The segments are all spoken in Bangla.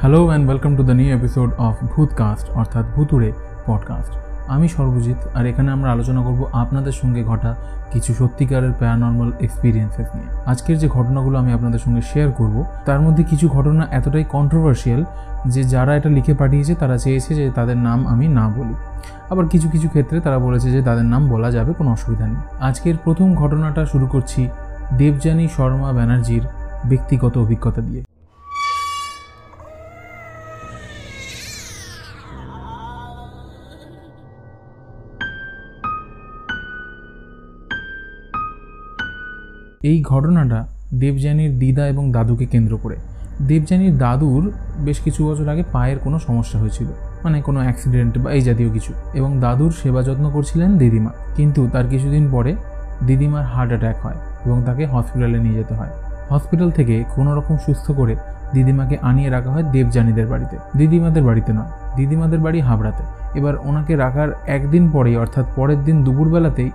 Hello and welcome to the new episode of Bhootcast অর্থাৎ ভুতুড়ে পডকাস্ট আমি সর্বজিৎ, আর এখানে আমরা আলোচনা করব আপনাদের সঙ্গে ঘটা কিছু সত্যিকারের প্যারানর্মাল এক্সপিরিয়েন্সেস নিয়ে। আজকের যে ঘটনাগুলো আমি আপনাদের সঙ্গে শেয়ার করব, তার মধ্যে কিছু ঘটনা এতটাই কন্ট্রোভার্সিয়াল যে যারা এটা লিখে পাঠিয়েছে, তারা চেয়েছে যে তাদের নাম আমি না বলি। আবার কিছু কিছু ক্ষেত্রে তারা বলেছে যে তাদের নাম বলা যাবে, কোনো অসুবিধা নেই। আজকের প্রথম ঘটনাটা শুরু করছি দেবযানী শর্মা ব্যানার্জির ব্যক্তিগত অভিজ্ঞতা দিয়ে। এই ঘটনাটা দেবযানীর দিদা এবং দাদুকে কেন্দ্র করে। দেবযানীর দাদুর বেশ কিছু বছর আগে পায়ের কোনো সমস্যা হয়েছিল মানে কোনো অ্যাক্সিডেন্ট বা এই জাতীয় কিছু। এবং দাদুর সেবা যত্ন করছিলেন দিদিমা। কিন্তু তার কিছুদিন পরে দিদিমার হার্ট অ্যাটাক হয় এবং তাকে হসপিটালে নিয়ে যেতে হয়। হসপিটাল থেকে কোনো রকম সুস্থ করে দিদিমাকে আনিয়ে রাখা হয় দেবযানীদের বাড়িতে। দিদিমাদের বাড়িতে নয়, দিদিমাদের বাড়ি হাবড়াতে। এবার ওনাকে রাখার একদিন পরেই, অর্থাৎ পরের দিন দুপুরবেলাতেই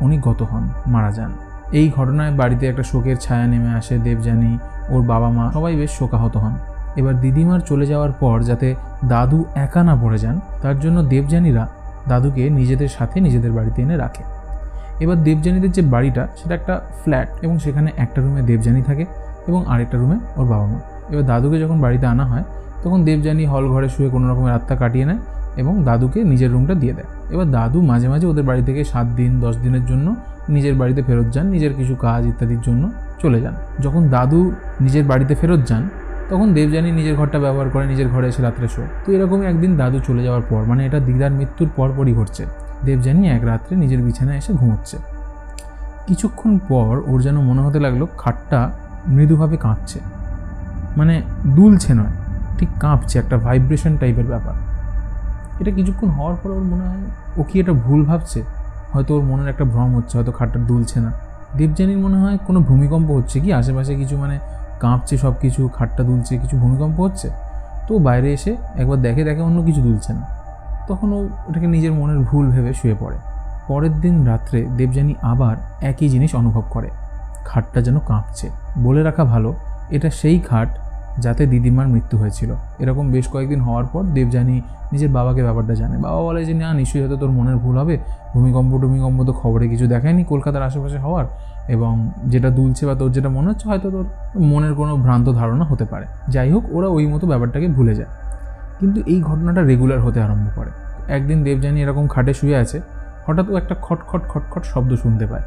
উনি গত হন, মারা যান। এই ঘটনায় বাড়িতে একটা শোকের ছায়া নেমে আসে দেবযানী, ওর বাবা মা, সবাই বেশ শোকাহত হন। এবার দিদিমার চলে যাওয়ার পর যাতে দাদু একা না পড়ে যান, তার জন্য দেবযানীরা দাদুকে নিজেদের সাথে নিজেদের বাড়িতে এনে রাখে। এবার দেবযানীদের যে বাড়িটা, সেটা একটা ফ্ল্যাট এবং সেখানে একটা রুমে দেবযানী থাকে এবং আরেকটা রুমে ওর বাবা মা। এবার দাদুকে যখন বাড়িতে আনা হয়, তখন দেবযানী হল ঘরে শুয়ে কোনো রকমের আত্মা কাটিয়ে নেয় এবং দাদুকে নিজের রুমটা দিয়ে দেয়। এবার দাদু মাঝে মাঝে ওদের বাড়ি থেকে সাত দিন, দশ দিনের জন্য নিজের বাড়িতে ফেরত যান, নিজের কিছু কাজ ইত্যাদির জন্য চলে যান। যখন দাদু নিজের বাড়িতে ফেরত যান, তখন দেবযানী নিজের ঘরটা ব্যবহার করে নিজের ঘরে এসে রাত্রে শোয়। তো এরকমই একদিন দাদু চলে যাওয়ার পর মানে এটা দিদার মৃত্যুর পরপরই ঘটছে। দেবযানী এক রাত্রে নিজের বিছানায় এসে ঘুমোচ্ছে। কিছুক্ষণ পর ওর যেন মনে হতে লাগল খাটটা মৃদুভাবে কাঁপছে। মানে দুলছে নয়, ঠিক কাঁপছে, একটা ভাইব্রেশন টাইপের ব্যাপার। এটা কিছুক্ষণ হওয়ার পর ওর মনে হয় ও কি এটা ভুল ভাবছে? হয়তো ওর মনের একটা ভ্রম হচ্ছে, হয়তো খাটটা দুলছে না। দেবযানীর মনে হয় কোনো ভূমিকম্প হচ্ছে কি? আশেপাশে কিছু মানে কাঁপছে সব কিছু খাটটা দুলছে, কিছু ভূমিকম্প হচ্ছে? তো বাইরে এসে একবার দেখে দেখে অন্য কিছু দুলছে না। তখন ও ওটাকে নিজের মনের ভুল ভেবে শুয়ে পড়ে। পরের দিন রাত্রে দেবযানী আবার একই জিনিস অনুভব করে। খাটটা যেন কাঁপছে। বলে রাখা ভালো, এটা সেই খাট যাতে দিদিমার মৃত্যু হয়েছিল। এরকম বেশ কয়েকদিন হওয়ার পর দেবযানী নিজের বাবাকে ব্যাপারটা জানে। বাবা বলে যে, না, নিশ্চয়ই হয়তো তোর মনের ভুল হবে। ভূমিকম্প টুমিকম্প তো খবরে কিছু দেখায়নি কলকাতার আশেপাশে হওয়ার। এবং যেটা দুলছে বা তোর যেটা মনে হচ্ছে, হয়তো তোর মনের কোনো ভ্রান্ত ধারণা হতে পারে। যাই হোক, ওরা ওই মতো ব্যাপারটাকে ভুলে যায়। কিন্তু এই ঘটনাটা রেগুলার হতে আরম্ভ করে। একদিন দেবযানী এরকম খাটে শুয়ে আছে, হঠাৎ ও একটা খটখট খটখট শব্দ শুনতে পায়।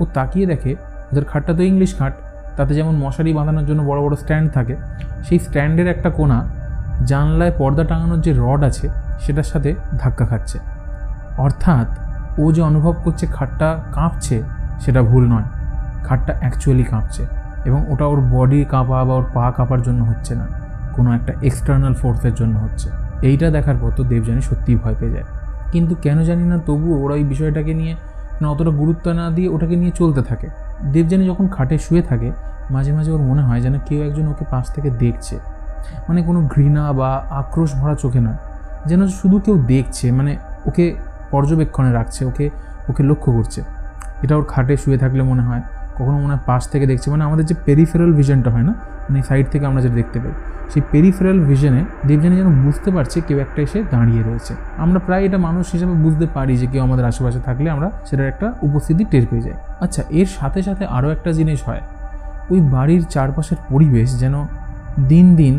ও তাকিয়ে দেখে, ওদের খাটটা তো ইংলিশ খাট। তাতে যেমন মশারি বাঁধানোর জন্য বড় বড় স্ট্যান্ড থাকে, সেই স্ট্যান্ডের একটা কোণা জানলায় পর্দা টাঙানোর যে রড আছে, সেটার সাথে ধাক্কা খাচ্ছে। অর্থাৎ ও যে অনুভব করছে খাটটা কাঁপছে, সেটা ভুল নয়। খাটটা অ্যাকচুয়ালি কাঁপছে এবং ওটা ওর বডি কাঁপা বা ওর পা কাঁপার জন্য হচ্ছে না। কোনো একটা এক্সটার্নাল ফোর্সের জন্য হচ্ছে। এইটা দেখার পর তো দেবযানী সত্যিই ভয় পেয়ে যায়। কিন্তু কেন জানি না তবুও ওরা এই বিষয়টাকে নিয়ে না অতটা গুরুত্ব না দিয়ে ওটাকে নিয়ে চলতে থাকে। দেবযানী যখন খাটে শুয়ে থাকে, মাঝে মাঝে ওর মনে হয় যেন কেউ একজন ওকে পাশ থেকে দেখছে। মানে কোনো ঘৃণা বা আক্রোশ ভরা চোখে নয়। যেন শুধু কেউ দেখছে মানে ওকে পর্যবেক্ষণে রাখছে, ওকে ওকে লক্ষ্য করছে। এটা ওর খাটে শুয়ে থাকলে মনে হয়, কখনো মনে হয় পাশ থেকে দেখছে। মানে আমাদের যে পেরিফেরাল ভিশনটা হয় না মানে সাইড থেকে আমরা যেটা দেখতে পাই, সেই পেরিফেরাল ভিশনে দেবযানী যেন বুঝতে পারছে কেউ একটা এসে দাঁড়িয়ে রয়েছে। আমরা প্রায় এটা মানুষ হিসেবে বুঝতে পারি যে কেউ আমাদের আশেপাশে থাকলে আমরা সেটার একটা উপস্থিতি টের পেয়ে যাই। আচ্ছা এর সাথে সাথে আরও একটা জিনিস হয়, ওই বাড়ির চারপাশের পরিবেশ যেন দিন দিন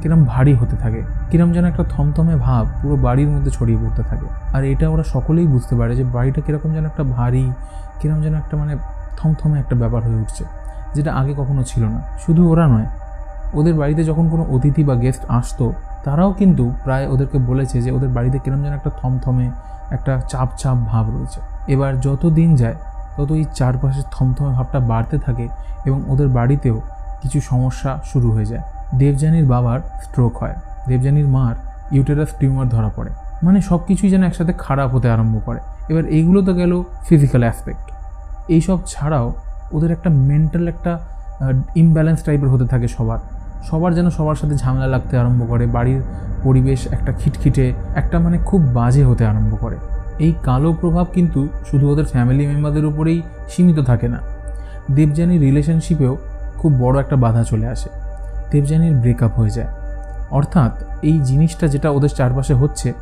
কিরম ভারী হতে থাকে, কিরম যেন একটা থমথমে ভাব পুরো বাড়ির মধ্যে ছড়িয়ে পড়তে থাকে। আর এটা ওরা সকলেই বুঝতে পারে যে বাড়িটা কীরকম যেন একটা ভারী, কিরম যেন একটা মানে থমথমে একটা ব্যাপার হয়ে উঠছে। যেটা আগে কখনো ছিল না। শুধু ওরা নয়, ওদের বাড়িতে যখন কোনো অতিথি বা গেস্ট আসতো, তারাও কিন্তু প্রায় ওদেরকে বলেছে যে ওদের বাড়িতে কিরম যেন একটা থমথমে, একটা চাপ চাপ ভাব রয়েছে। এবার যত দিন যায় তত এই চারপাশের থমথমে ভাবটা বাড়তে থাকে এবং ওদের বাড়িতেও কিছু সমস্যা শুরু হয়ে যায়। দেবযানীর বাবার স্ট্রোক হয়। দেবযানীর মার ইউটেরাস টিউমার ধরা পড়ে। মানে সব কিছুই যেন একসাথে খারাপ হতে আরম্ভ করে। এবার এইগুলো তো গেল ফিজিক্যাল অ্যাসপেক্ট এইসব ছাড়াও ওদের একটা মেন্টাল একটা ইমব্যালেন্স টাইপের হতে থাকে সবার। সবার যেন সবার সাথে ঝামেলা লাগতে আরম্ভ করে, বাড়ির পরিবেশ একটা খিটখিটে, একটা মানে খুব বাজে হতে আরম্ভ করে। এই কালো প্রভাব কিন্তু শুধু ওদের ফ্যামিলি মেম্বারদের উপরেই সীমিত থাকে না। দেবযানী রিলেশনশিপেও খুব বড় একটা বাধা চলে আসে। দেবযানীর ব্রেকআপ হয়ে যায়। অর্থাৎ এই জিনিসটা যেটা ওদের চারপাশে হচ্ছে,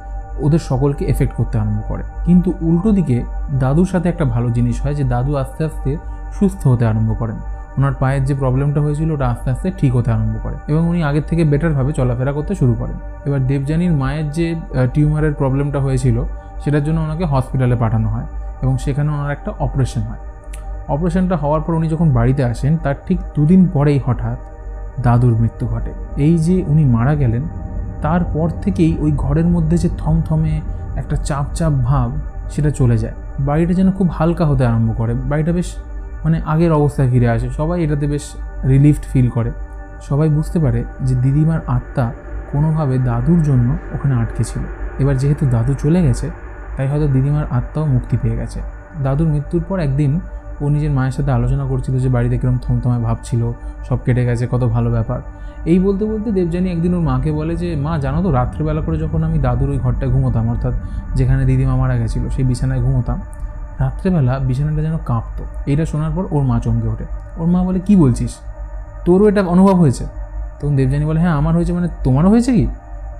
ওদের সকলকে এফেক্ট করতে আরম্ভ করে। কিন্তু উল্টো দিকে দাদুর সাথে একটা ভালো জিনিস হয় যে, দাদু আস্তে আস্তে সুস্থ হতে আরম্ভ করেন। ওনার পায়ের যে প্রবলেমটা হয়েছিল, ওটা আস্তে আস্তে ঠিক হতে আরম্ভ করে এবং উনি আগের থেকে বেটারভাবে চলাফেরা করতে শুরু করেন। এবার দেবযানীর মায়ের যে টিউমারের প্রবলেমটা হয়েছিল, সেটার জন্য ওনাকে হসপিটালে পাঠানো হয় এবং সেখানে ওনার একটা অপারেশন হয়। অপারেশনটা হওয়ার পর উনি যখন বাড়িতে আসেন, তার ঠিক দুদিন পরেই হঠাৎ দাদুর মৃত্যু ঘটে। এই যে উনি মারা গেলেন, তারপর থেকেই ওই ঘরের মধ্যে যে থমথমে একটা চাপ চাপ ভাব, সেটা চলে যায়। বাড়িটা যেন খুব হালকা হতে আরম্ভ করে। বাড়িটা বেশ মানে আগের অবস্থায় ফিরে আসে। সবাই এটাতে বেশ রিলিফড ফিল করে। সবাই বুঝতে পারে যে দিদিমার আত্মা কোনোভাবে দাদুর জন্য ওখানে আটকে ছিল। এবার যেহেতু দাদু চলে গেছে, তাই হয়তো দিদিমার আত্মাও মুক্তি পেয়ে গেছে। দাদুর মৃত্যুর পর একদিন ও নিজের মায়ের সাথে আলোচনা করছিল যে বাড়িতে কিরম থমথমে ভাবছিল সব কেটে গেছে, কত ভালো ব্যাপার। এই বলতে বলতে দেবযানী একদিন ওর মাকে বলে যে, মা, জানো তো রাত্রেবেলা করে যখন আমি দাদুর ওই ঘরটায় ঘুমোতাম, অর্থাৎ যেখানে দিদিমা মারা গেছিল, সেই বিছানায় ঘুমোতাম রাত্রেবেলা বিছানাটা যেন কাঁপতো। এইটা শোনার পর ওর মা চমকে ওঠে। ওর মা বলে, কি বলছিস? তোরও এটা অনুভব হয়েছে? তখন দেবযানী বলে হ্যাঁ আমার হয়েছে মানে তোমারও হয়েছে কি?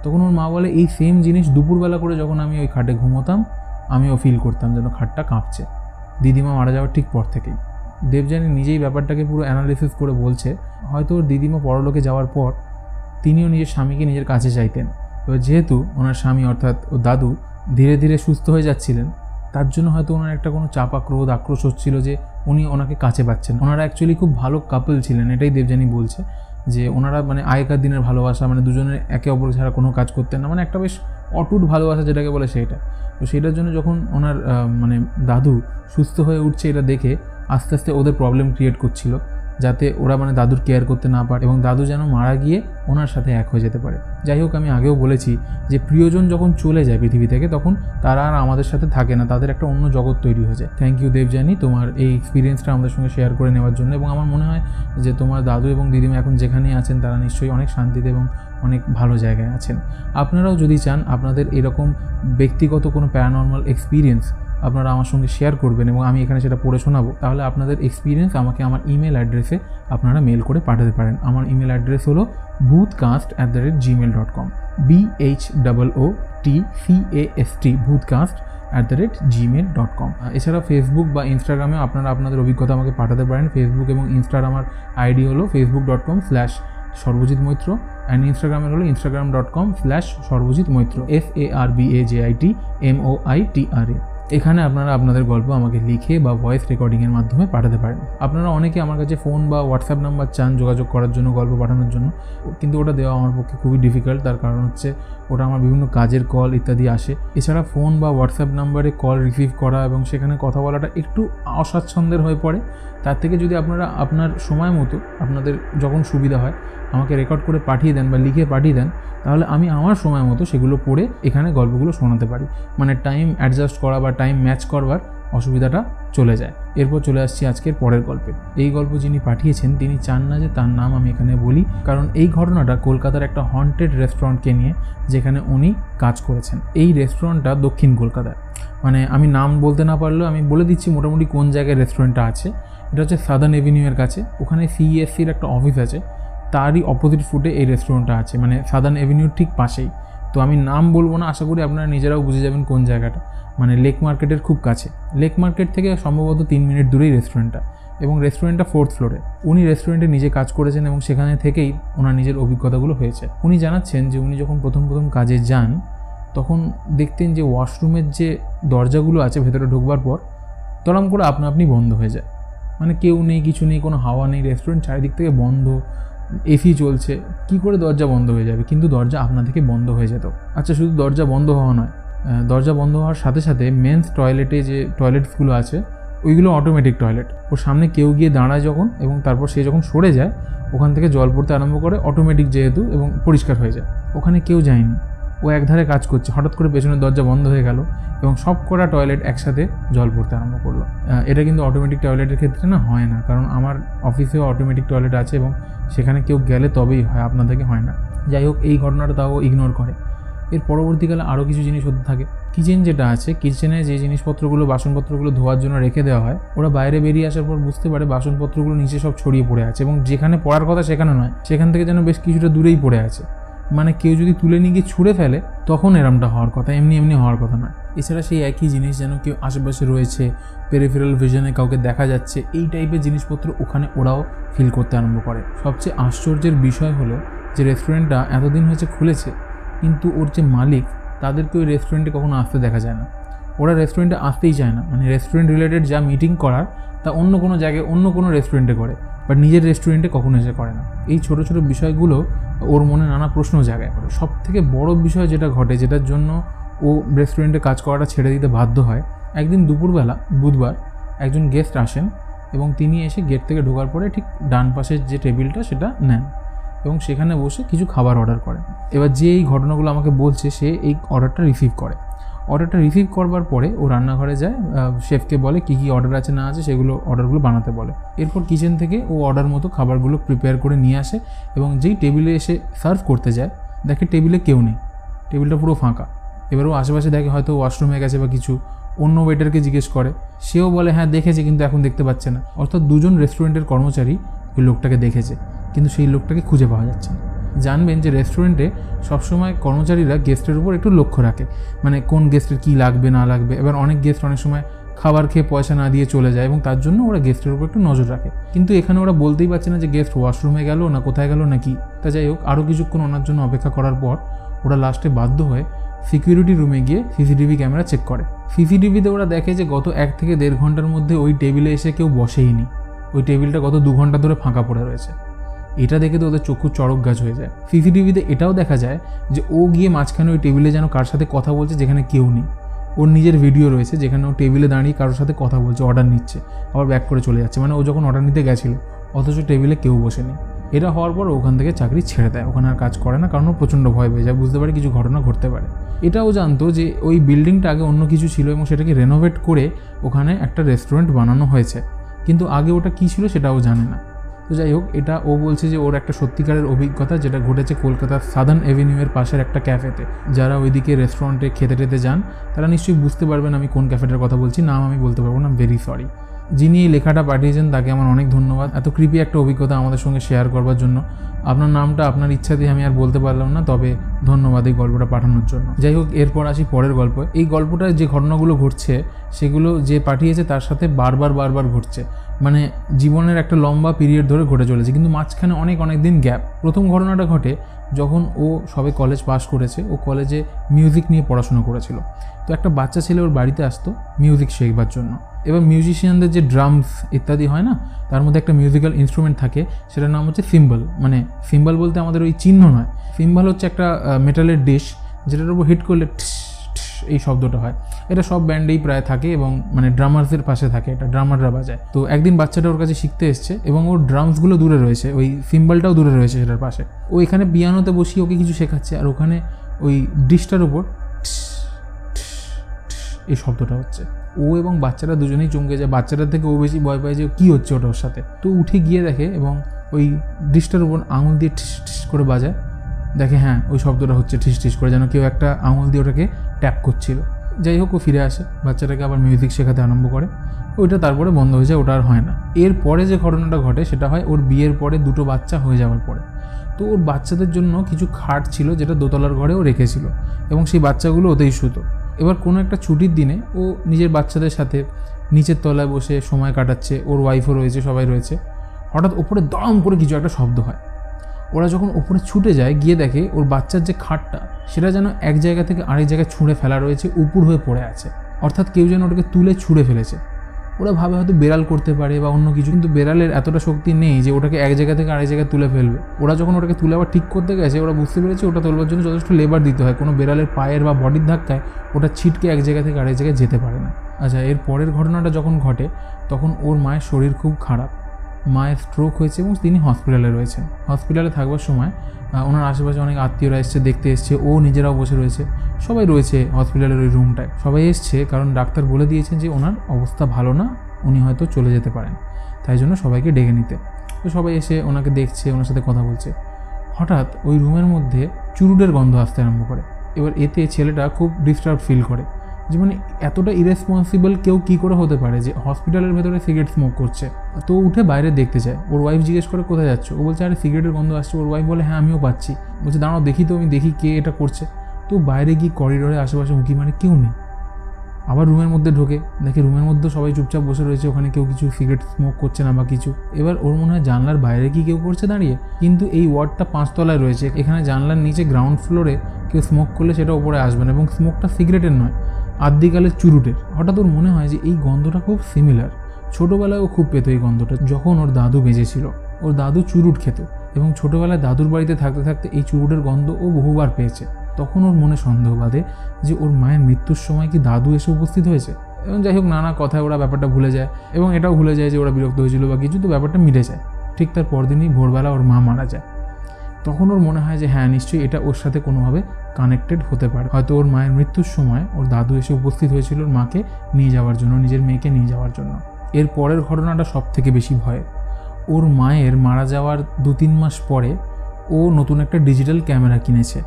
তখন ওর মা বলে, এই সেম জিনিস দুপুরবেলা করে যখন আমি ওই খাটে ঘুমোতাম আমিও ফিল করতাম যেন খাটটা কাঁপছে। দিদিমা মারা যাওয়ার ঠিক পর থেকেই। দেবযানী নিজেই ব্যাপারটাকে পুরো অ্যানালিসিস করে বলছে। হয়তো ওর দিদিমা পরলোকে যাওয়ার পর তিনিও নিজের স্বামীকে নিজের কাছে চাইতেন। এবার যেহেতু ওনার স্বামী অর্থাৎ ও দাদু ধীরে ধীরে সুস্থ হয়ে যাচ্ছিলেন তার জন্য হয়তো ওনার একটা কোনো চাপা ক্রোধ আক্রোশ হচ্ছিল যে উনি ওনাকে কাছে পাচ্ছেন। ওনারা অ্যাকচুয়ালি খুব ভালো কাপল ছিলেন, এটাই দেবযানী বলছে, যে ওনারা মানে আগেকার দিনের ভালোবাসা মানে দুজনের একে অপর ছাড়া কোনো কাজ করতেন না। মানে একটা বেশ অটুট ভালোবাসা যেটাকে বলে সেটা তো সেটার জন্য যখন ওনার মানে দাদু সুস্থ হয়ে উঠছে এটা দেখে, আস্তে আস্তে ওদের প্রবলেম ক্রিয়েট করছিল। যাতে ওরা মানে দাদুর কেয়ার করতে না পারে এবং দাদু যেন মারা গিয়ে ওনার সাথে এক হয়ে যেতে পারে। যাই হোক, আমি আগেও বলেছি যে প্রিয়জন যখন চলে যায় পৃথিবী থেকে, তখন তারা আর আমাদের সাথে থাকে না, তাদের একটা অন্য জগৎ তৈরি হয়ে যায়। থ্যাংক ইউ দেবজানি তোমার এই এক্সপিরিয়েন্সটা আমাদের সঙ্গে শেয়ার করে নেওয়ার জন্য এবং আমার মনে হয় যে তোমার দাদু এবং দিদিমা এখন যেখানেই আছেন, তারা নিশ্চয়ই অনেক শান্তিতে এবং অনেক ভালো জায়গায় আছেন। আপনারাও যদি চান আপনাদের এরকম ব্যক্তিগত কোনো প্যারানর্মাল এক্সপিরিয়েন্স আপনারা আমার সঙ্গে শেয়ার করবেন এবং আমি এখানে সেটা পড়ে শোনাবো, তাহলে আপনাদের এক্সপিরিয়েন্স আমাকে আমার ইমেল অ্যাড্রেসে আপনারা মেল করে পাঠাতে পারেন। আমার ইমেল অ্যাড্রেস হলো Bhootcast at the rate Gmail dot com B H double O T C A S T Bhootcast at the rate Gmail dot com এছাড়া ফেসবুক বা ইনস্টাগ্রামে আপনারা আপনাদের অভিজ্ঞতা আমাকে পাঠাতে পারেন। ফেসবুক এবং ইনস্টার আমার আইডি হলো Facebook dot com slash Sarbajit Maitra and ইনস্টাগ্রামের হলো Instagram dot com slash Sarbajit Maitra F A R B A J I T M O I T R A এখানে আপনারা আপনাদের গল্প আমাকে লিখে বা ভয়েস রেকর্ডিংয়ের মাধ্যমে পাঠাতে পারেন। আপনারা অনেকে আমার কাছে ফোন বা হোয়াটসঅ্যাপ নাম্বার চান যোগাযোগ করার জন্য, গল্প পাঠানোর জন্য। কিন্তু ওটা দেওয়া আমার পক্ষে খুবই ডিফিকাল্ট তার কারণ হচ্ছে ওটা আমার বিভিন্ন কাজের কল ইত্যাদি আসে। এছাড়া ফোন বা হোয়াটসঅ্যাপ নাম্বারে কল রিসিভ করা এবং সেখানে কথা বলাটা একটু অস্বাচ্ছন্দ্যের হয়ে পড়ে। তার থেকে যদি আপনারা আপনার সময় মতো আপনাদের যখন সুবিধা হয় আমাকে রেকর্ড করে পাঠিয়ে দেন বা লিখে পাঠিয়ে দেন, তাহলে আমি আমার সময় মতো সেগুলো পড়ে এখানে গল্পগুলো শোনাতে পারি। মানে টাইম অ্যাডজাস্ট করা বা টাইম ম্যাচ করবার অসুবিধাটা চলে যায়। এরপর চলে আসছি আজকের পরের গল্পে। এই গল্প যিনি পাঠিয়েছেন, তিনি চান না যে তার নাম আমি এখানে বলি, কারণ এই ঘটনাটা কলকাতার একটা হন্টেড রেস্টুরেন্টকে নিয়ে যেখানে উনি কাজ করেছেন। এই রেস্টুরেন্টটা দক্ষিণ কলকাতায়। মানে আমি নাম বলতে না পারলেও আমি বলে দিচ্ছি মোটামুটি কোন জায়গায় রেস্টুরেন্টটা আছে। এটা হচ্ছে সাদার্ন এভিনিউয়ের কাছে। ওখানে সিইএসসির একটা অফিস আছে। তারই অপোজিট ফুটে এই রেস্টুরেন্টটা আছে। মানে সাদার্ন এভিনিউর ঠিক পাশেই। তো আমি নাম বলব না, আশা করি আপনারা নিজেরাও বুঝে যাবেন কোন জায়গাটা। মানে লেক মার্কেটের খুব কাছে। লেক মার্কেট থেকে সম্ভবত তিন মিনিট দূরেই রেস্টুরেন্টটা এবং রেস্টুরেন্টটা ফোর্থ ফ্লোরে উনি রেস্টুরেন্টে নিজে কাজ করেছেন এবং সেখানে থেকেই ওনার নিজের অভিজ্ঞতাগুলো হয়েছে। উনি জানাচ্ছেন যে উনি যখন প্রথম প্রথম কাজে যান, তখন দেখতেন যে ওয়াশরুমের যে দরজাগুলো আছে ভেতরে ঢুকবার পর, তরম করে আপনা আপনি বন্ধ হয়ে যায়। মানে কেউ নেই, কিছু নেই, কোনো হাওয়া নেই রেস্টুরেন্ট চারিদিক থেকে বন্ধ এসি চলছে, কি করে দরজা বন্ধ হয়ে যাবে? কিন্তু দরজা আপনা থেকে বন্ধ হয়ে যেত। আচ্ছা শুধু দরজা বন্ধ হওয়া নয় দরজা বন্ধ হওয়ার সাথে সাথে মেন্স টয়লেটে যে টয়লেটসগুলো আছে, ওইগুলো অটোমেটিক টয়লেট ওর সামনে কেউ গিয়ে দাঁড়ায় যখন এবং তারপর সে যখন সরে যায়, ওখান থেকে জল পড়তে আরম্ভ করে অটোমেটিক যেহেতু এবং পরিষ্কার হয়ে যায়। ওখানে কেউ যায়নি। ও একধারে কাজ করছে। হঠাৎ করে পেছনের দরজা বন্ধ হয়ে গেল এবং সব কটা টয়লেট একসাথে জল পড়তে আরম্ভ করল। এটা কিন্তু অটোমেটিক টয়লেটের ক্ষেত্রে না হয় না, কারণ আমার অফিসেও অটোমেটিক টয়লেট আছে এবং সেখানে কেউ গেলে তবেই হয় আপনাদেরকে হয় না। যাই হোক, এই ঘটনাটা তাও ইগনোর করে। এর পরবর্তীকালে আরও কিছু জিনিস হতে থাকে। কিচেন যেটা আছে কিচেনে যে জিনিসপত্রগুলো, বাসনপত্রগুলো ধোয়ার জন্য রেখে দেওয়া হয়, ওরা বাইরে বেরিয়ে আসার পর বুঝতে পারে বাসনপত্রগুলো নিচে সব ছড়িয়ে পড়ে আছে এবং যেখানে পড়ার কথা সেখানে নয়, সেখান থেকে যেন বেশ কিছুটা দূরেই পড়ে আছে। মানে কেউ যদি তুলে নিয়ে গিয়ে ছুঁড়ে ফেলে, তখন এরমটা হওয়ার কথা, এমনি এমনি হওয়ার কথা নয়। এছাড়া সেই একই জিনিস যেন কেউ আশেপাশে রয়েছে পেরিফেরাল ভিশনে কাউকে দেখা যাচ্ছে, এই টাইপের জিনিসপত্র ওখানে ওরাও ফিল করতে আরম্ভ করে। সবচেয়ে আশ্চর্যের বিষয় হলো যে রেস্টুরেন্টটা এতদিন হয়েছে খুলেছে, কিন্তু ওর যে মালিক, তাদেরকে ওই রেস্টুরেন্টে কখনো আসতে দেখা যায় না। ওরা রেস্টুরেন্টে আসতেই চায় না। মানে রেস্টুরেন্ট রিলেটেড যা মিটিং করার, তা অন্য কোনো জায়গায় অন্য কোনো রেস্টুরেন্টে করে। বাট নিজের রেস্টুরেন্টে কখনো এসে করে না। এই ছোটো ছোটো বিষয়গুলো ওর মনে নানা প্রশ্ন জায়গায় করে সব থেকে বড় বিষয় যেটা ঘটে, যেটার জন্য ও রেস্টুরেন্টে কাজ করাটা ছেড়ে দিতে বাধ্য হয়, একদিন দুপুরবেলা, বুধবার, একজন গেস্ট আসেন এবং তিনি এসে গেট থেকে ঢোকার পরে ঠিক ডান পাশের যে টেবিলটা সেটা নেন এবং সেখানে বসে কিছু খাবার অর্ডার করেন। এবার যে এই ঘটনাগুলো আমাকে বলছে, সে এই অর্ডারটা রিসিভ করে। অর্ডারটা রিসিভ করবার পরে ও রান্নাঘরে যায় শেফকে বলে কী কী অর্ডার আছে না আছে সেগুলো অর্ডারগুলো বানাতে বলে। এরপর কিচেন থেকে ও অর্ডার মতো খাবারগুলো প্রিপেয়ার করে নিয়ে আসে এবং যেই টেবিলে এসে সার্ভ করতে যায়, দেখে টেবিলে কেউ নেই। টেবিলটা পুরো ফাঁকা। এবার ও আশেপাশে দেখে হয়তো ওয়াশরুমে গেছে বা কিছু, অন্য ওয়েটারকে জিজ্ঞেস করে। সেও বলে হ্যাঁ দেখেছে, কিন্তু এখন দেখতে পাচ্ছে না। অর্থাৎ দুজন রেস্টুরেন্টের কর্মচারী ওই লোকটাকে দেখেছে, কিন্তু সেই লোকটাকে খুঁজে পাওয়া যাচ্ছে না। জানবেন যে রেস্টুরেন্টে সবসময় কর্মচারীরা গেস্টের উপর একটু লক্ষ্য রাখে। মানে কোন গেস্টের কী লাগবে, না লাগবে। এবার অনেক গেস্ট অনেক সময় খাবার খেয়ে পয়সা না দিয়ে চলে যায় এবং তার জন্য ওরা গেস্টের উপর একটু নজর রাখে। কিন্তু এখানে ওরা বলতেই পারছে না যে গেস্ট ওয়াশরুমে গেল না কোথায় গেল না কি। তা যাই হোক, আরও কিছুক্ষণ ওনার জন্য অপেক্ষা করার পর ওরা লাস্টে বাধ্য হয়ে সিকিউরিটি রুমে গিয়ে সিসিটিভি ক্যামেরা চেক করে। সিসিটিভিতে ওরা দেখে যে গত এক থেকে দেড় ঘণ্টার মধ্যে ওই টেবিলে এসে কেউ বসেইনি। ওই টেবিলটা গত দু ঘণ্টা ধরে ফাঁকা পড়ে রয়েছে। এটা দেখে তো ওদের চক্ষু চড়ক গাছ হয়ে যায়। সিসিটিভিতে এটাও দেখা যায় যে ও গিয়ে মাঝখানে ওই টেবিলে যেন কার সাথে কথা বলছে যেখানে কেউ নেই। ওর নিজের ভিডিও রয়েছে যেখানে ও টেবিলে দাঁড়িয়ে কারোর সাথে কথা বলছে অর্ডার নিচ্ছে, আবার ব্যাক করে চলে যাচ্ছে। মানে ও যখন অর্ডার নিতে গেছিল, অথচ টেবিলে কেউ বসেনি এটা হওয়ার পর ওখান থেকে চাকরি ছেড়ে দেয়। ওখানে আর কাজ করে না, কারণ ও প্রচণ্ড ভয় পেয়ে যায়, বুঝতে পারে কিছু ঘটনা ঘটতে পারে। এটাও জানতো যে ওই বিল্ডিংটা আগে অন্য কিছু ছিল এবং সেটাকে রেনোভেট করে ওখানে একটা রেস্টুরেন্ট বানানো হয়েছে। কিন্তু আগে ওটা কী ছিল সেটাও জানে না। তো যাই হোক, এটা ও বলছে যে ওর একটা সত্যিকারের অভিজ্ঞতা যেটা ঘটেছে কলকাতার সাদার্ন এভিনিউয়ের পাশের একটা ক্যাফেতে। যারা ওইদিকে রেস্টুরেন্টে খেতে টেতে যান, তারা নিশ্চয়ই বুঝতে পারবেন আমি কোন ক্যাফেটার কথা বলছি। নাম আমি বলতে পারব না ভেরি সরি যিনি এই লেখাটা পাঠিয়েছেন, তাকে আমার অনেক ধন্যবাদ। এত কৃপি একটা অভিজ্ঞতা আমাদের সঙ্গে শেয়ার করবার জন্য। আপনার নামটা, আপনার ইচ্ছাতেই আমি আর বলতে পারলাম না, তবে ধন্যবাদ এই গল্পটা পাঠানোর জন্য। যাই হোক, এরপর আসি পরের গল্প। এই গল্পটায় যে ঘটনাগুলো ঘটছে, সেগুলো যে পাঠিয়েছে, তার সাথে বারবার বারবার ঘটছে। মানে জীবনের একটা লম্বা পিরিয়ড ধরে ঘটে চলেছে। কিন্তু মাঝখানে অনেক অনেক দিন গ্যাপ প্রথম ঘটনাটা ঘটে যখন ও সবে কলেজ পাস করেছে। ও কলেজে মিউজিক নিয়ে পড়াশোনা করেছিল। তো একটা বাচ্চা ছেলে ওর বাড়িতে আসতো মিউজিক শেখবার জন্য। এবার মিউজিশিয়ানদের যে ড্রামস ইত্যাদি হয় না, তার মধ্যে একটা মিউজিক্যাল ইনস্ট্রুমেন্ট থাকে। সেটার নাম হচ্ছে সিম্বল মানে সিম্বল বলতে আমাদের ওই চিহ্ন নয়। সিম্বল হচ্ছে একটা মেটালের ডিশ যেটার উপর হিট করলে এই শব্দটা হয়। এটা সব ব্যান্ডেই প্রায় থাকে এবং মানে ড্রামার্সের পাশে থাকে এটা ড্রামাররা বাজায়। তো একদিন বাচ্চাটা ওর কাছে শিখতে এসছে এবং ওর ড্রামসগুলো দূরে রয়েছে, ওই সিম্বলটাও দূরে রয়েছে সেটার পাশে। ও এখানে পিয়ানোতে বসিয়ে ওকে কিছু শেখাচ্ছে আর ওখানে ওই ডিশটার উপর এই শব্দটা হচ্ছে। ও এবং বাচ্চারা দুজনেই চমকে যায়। বাচ্চাটার থেকে ও বেশি ভয় পায় যে কী হচ্ছে ওটা ওর সাথে। তো উঠে গিয়ে দেখে এবং ওই ডিশটার উপর আঙুল দিয়ে ঠিস ঠিস করে বাজায়। দেখে হ্যাঁ ওই শব্দটা হচ্ছে ঠিস ঠিস করে যেন কেউ একটা আঙুল দিয়ে ওটাকে ট্যাপ করছিল। যাই হোক, ও ফিরে আসে। বাচ্চাটাকে আবার মিউজিক শেখাতে আরম্ভ করে। ওইটা তারপরে বন্ধ হয়ে যায়, ওটা আর হয় না। এর পরে যে ঘটনাটা ঘটে, সেটা হয় ওর বিয়ের পরে দুটো বাচ্চা হয়ে যাওয়ার পরে। তো ওর বাচ্চাদের জন্য কিছু খাট ছিল, যেটা দোতলার ঘরেও রেখেছিল এবং সেই বাচ্চাগুলো ওতেই শুতো। এবার কোনো একটা ছুটির দিনে ও নিজের বাচ্চাদের সাথে নিচের তলায় বসে সময় কাটাচ্ছে, ওর ওয়াইফও রয়েছে, সবাই রয়েছে। হঠাৎ ওপরে দম করে কিছু একটা শব্দ হয়। ওরা যখন ওপরে ছুটে যায়, গিয়ে দেখে ওর বাচ্চার যে খাটটা, সেটা যেন এক জায়গা থেকে আরেক জায়গায় ছুঁড়ে ফেলা রয়েছে, উপুর হয়ে পড়ে আছে। অর্থাৎ কেউ যেন ওটাকে তুলে ছুঁড়ে ফেলেছে। ওরা ভাবে হয়তো বেড়াল করতে পারে বা অন্য কিছু, কিন্তু বেড়ালের এতটা শক্তি নেই যে ওটাকে এক জায়গা থেকে আরেক জায়গায় তুলে ফেলবে। ওরা যখন ওটাকে তুলে আবার ঠিক করতে গেছে, ওরা বুঝতে পেরেছে ওটা তোলবার জন্য যথেষ্ট লেবার দিতে হয়। কোনো বেড়ালের পায়ের বা বডির ধাক্কায় ওটা ছিটকে এক জায়গা থেকে আরেক জায়গায় যেতে পারে না। আচ্ছা এর পরের ঘটনাটা যখন ঘটে, তখন ওর মায়ের শরীর খুব খারাপ। মায়ের স্ট্রোক হয়েছে এবং তিনি হসপিটালে রয়েছেন। হসপিটালে থাকবার সময় ওনার আশেপাশে অনেক আত্মীয়রা এসছে, দেখতে এসছে, ও নিজেরাও বসে রয়েছে। সবাই রয়েছে হসপিটালের ওই রুমটায় সবাই এসছে কারণ ডাক্তার বলে দিয়েছেন যে ওনার অবস্থা ভালো না, উনি হয়তো চলে যেতে পারেন। তাই জন্য সবাইকে ডেকে নিতে। তো সবাই এসে ওনাকে দেখছে, ওনার সাথে কথা বলছে। হঠাৎ ওই রুমের মধ্যে চুরুটের গন্ধ আসতে আরম্ভ করে। এবার এতে ছেলেটা খুব ডিস্টার্ব ফিল করে। যে মানে এতটা ইরেসপন্সিবল কেউ কী করে হতে পারে যে হসপিটালের ভেতরে সিগারেট স্মোক করছে? তো উঠে বাইরে দেখতে চায় ওর ওয়াইফ জিজ্ঞেস করে, কোথায় যাচ্ছ? ও বলছে, আরে সিগারেটের গন্ধ আসছে। ওর ওয়াইফ বলে হ্যাঁ আমিও পাচ্ছি। বলছে, দাঁড়াও, দেখি তো, আমি দেখি কে এটা করছে। তো বাইরে গিয়ে করিডোরে আশেপাশে উঁকি মারে, কেউ নেই। আবার রুমের মধ্যে ঢোকে। দেখে রুমের মধ্যে সবাই চুপচাপ বসে রয়েছে, ওখানে কেউ কিছু সিগারেট স্মোক করছে না বা কিছু। এবার ওর মনে হয় জানলার বাইরে কি কেউ করছে দাঁড়িয়ে। কিন্তু এই ওয়ার্ডটা পাঁচতলায় রয়েছে। এখানে জানলার নিচে গ্রাউন্ড ফ্লোরে কেউ স্মোক করলে সেটা ওপরে আসবে না এবং স্মোকটা সিগারেটের নয়। আদ্যিকালের চুরুটের। হঠাৎ ওর মনে হয় যে এই গন্ধটা খুব সিমিলার ছোটোবেলায় ও খুব পেতো এই গন্ধটা, যখন ওর দাদু বেঁচেছিল। ওর দাদু চুরুট খেত এবং ছোটোবেলায় দাদুর বাড়িতে থাকতে থাকতে এই চুরুটের গন্ধ ও বহুবার পেয়েছে। তখন ওর মনে সন্দেহ বাঁধে যে ওর মায়ের মৃত্যুর সময় কি দাদু এসে উপস্থিত হয়েছে? এবং যাই হোক, নানা কথায় ওরা ব্যাপারটা ভুলে যায় এবং এটাও ভুলে যায় যে ওরা বিরক্ত হয়েছিল বা কিছু, তো ব্যাপারটা মিটে যায়। ঠিক তার পরদিনই ভোরবেলা ওর মা মারা যায়। তখন ওর মনে হয় যে হ্যাঁ নিশ্চয়ই এটা ওর সাথে কোনোভাবে কানেক্টেড হতে পারে। হয়তো ওর মায়ের মৃত্যুর সময় ওর দাদু এসে উপস্থিত হয়েছিল ওর মাকে নিয়ে যাওয়ার জন্য, নিজের মেয়েকে নিয়ে যাওয়ার জন্য। এর পরের ঘটনাটা সব থেকে বেশি ভয় ওর মায়ের মারা যাওয়ার দু তিন মাস পরে ও নতুন একটা ডিজিটাল ক্যামেরা কিনেছে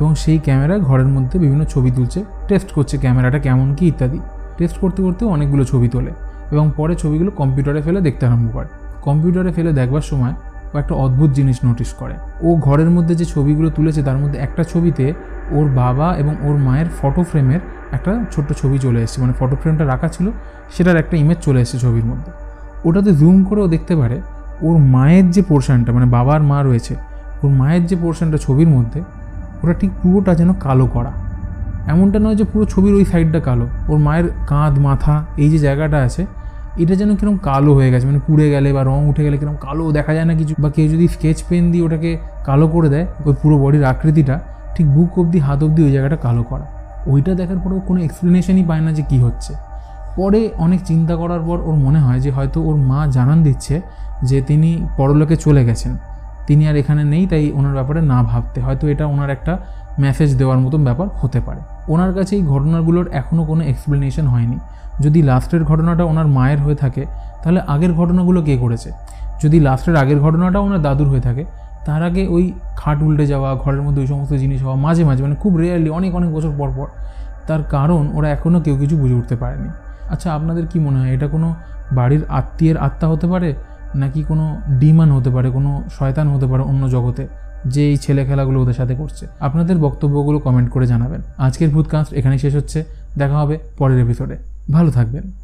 এবং সেই ক্যামেরা ঘরের মধ্যে বিভিন্ন ছবি তুলছে টেস্ট করছে ক্যামেরাটা কেমন কি ইত্যাদি। টেস্ট করতে করতে অনেকগুলো ছবি তোলে এবং পরে ছবিগুলো কম্পিউটারে ফেলে দেখতে আরম্ভ করে। কম্পিউটারে ফেলে দেখবার সময় ও একটা অদ্ভুত জিনিস নোটিস করে। ও ঘরের মধ্যে যে ছবিগুলো তুলেছে, তার মধ্যে একটা ছবিতে ওর বাবা এবং ওর মায়ের ফটো ফ্রেমের একটা ছোট্ট ছবি চলে এসেছে। মানে ফটো ফ্রেমটা রাখা ছিল, সেটার একটা ইমেজ চলে এসেছে ছবির মধ্যে। ওটাতে জুম করেও দেখতে পারে, ওর মায়ের যে পোর্শনটা মানে বাবার মা রয়েছে, ওর মায়ের যে পোর্শনটা ছবির মধ্যে, ওটা ঠিক পুরোটা যেন কালো করা। এমনটা নয় যে পুরো ছবির ওই সাইডটা কালো। ওর মায়ের কাঁধ, মাথা, এই যে জায়গাটা আছে, এটা যেন কীরকম কালো হয়ে গেছে মানে পুড়ে গেলে বা রং উঠে গেলে কীরকম কালো দেখা যায় না কিছু। বা কেউ যদি স্কেচ পেন দিয়ে ওটাকে কালো করে দেয়, ওই পুরো বডির আকৃতিটা ঠিক বুক অবধি, হাত অবধি ওই জায়গাটা কালো করা। ওইটা দেখার পরেও কোনো এক্সপ্লেনেশনই পায় না যে কী হচ্ছে। পরে অনেক চিন্তা করার পর ওর মনে হয় যে হয়তো ওর মা জানান দিচ্ছে যে তিনি পরলোকে চলে গেছেন। তিনি আর এখানে নেই, তাই ওনার ব্যাপারে না ভাবতে। হয়তো এটা ওনার একটা মেসেজ দেওয়ার মতন ব্যাপার হতে পারে। ওনার কাছে এই ঘটনাগুলোর এখনও কোনো এক্সপ্লেনেশন হয়নি। যদি লাস্টের ঘটনাটা ওনার মায়ের হয়ে থাকে, তাহলে আগের ঘটনাগুলো কে করেছে? যদি লাস্টের আগের ঘটনাটা ওনার দাদুর হয়ে থাকে তার আগে ওই খাট উল্টে যাওয়া, ঘরের মধ্যে ওই সমস্ত জিনিস হওয়া, মাঝে মাঝে মানে খুব রেয়ারলি অনেক অনেক বছর পর পর, তার কারণ ওরা এখনও কেউ কিছু বুঝে উঠতে পারেনি। আচ্ছা আপনাদের কি মনে হয়, এটা কোনো বাড়ির আত্মীয়ের আত্মা হতে পারে? নাকি কোনো ডিমান হতে পারে, কোনো শয়তান হতে পারে অন্য জগতে, যে এই ছেলে খেলাগুলো ওদের সাথে করছে? আপনাদের বক্তব্যগুলো কমেন্ট করে জানাবেন। আজকের ভূতকাস্ট এখানেই শেষ হচ্ছে। দেখা হবে পরের এপিসোডে ভালো থাকবেন।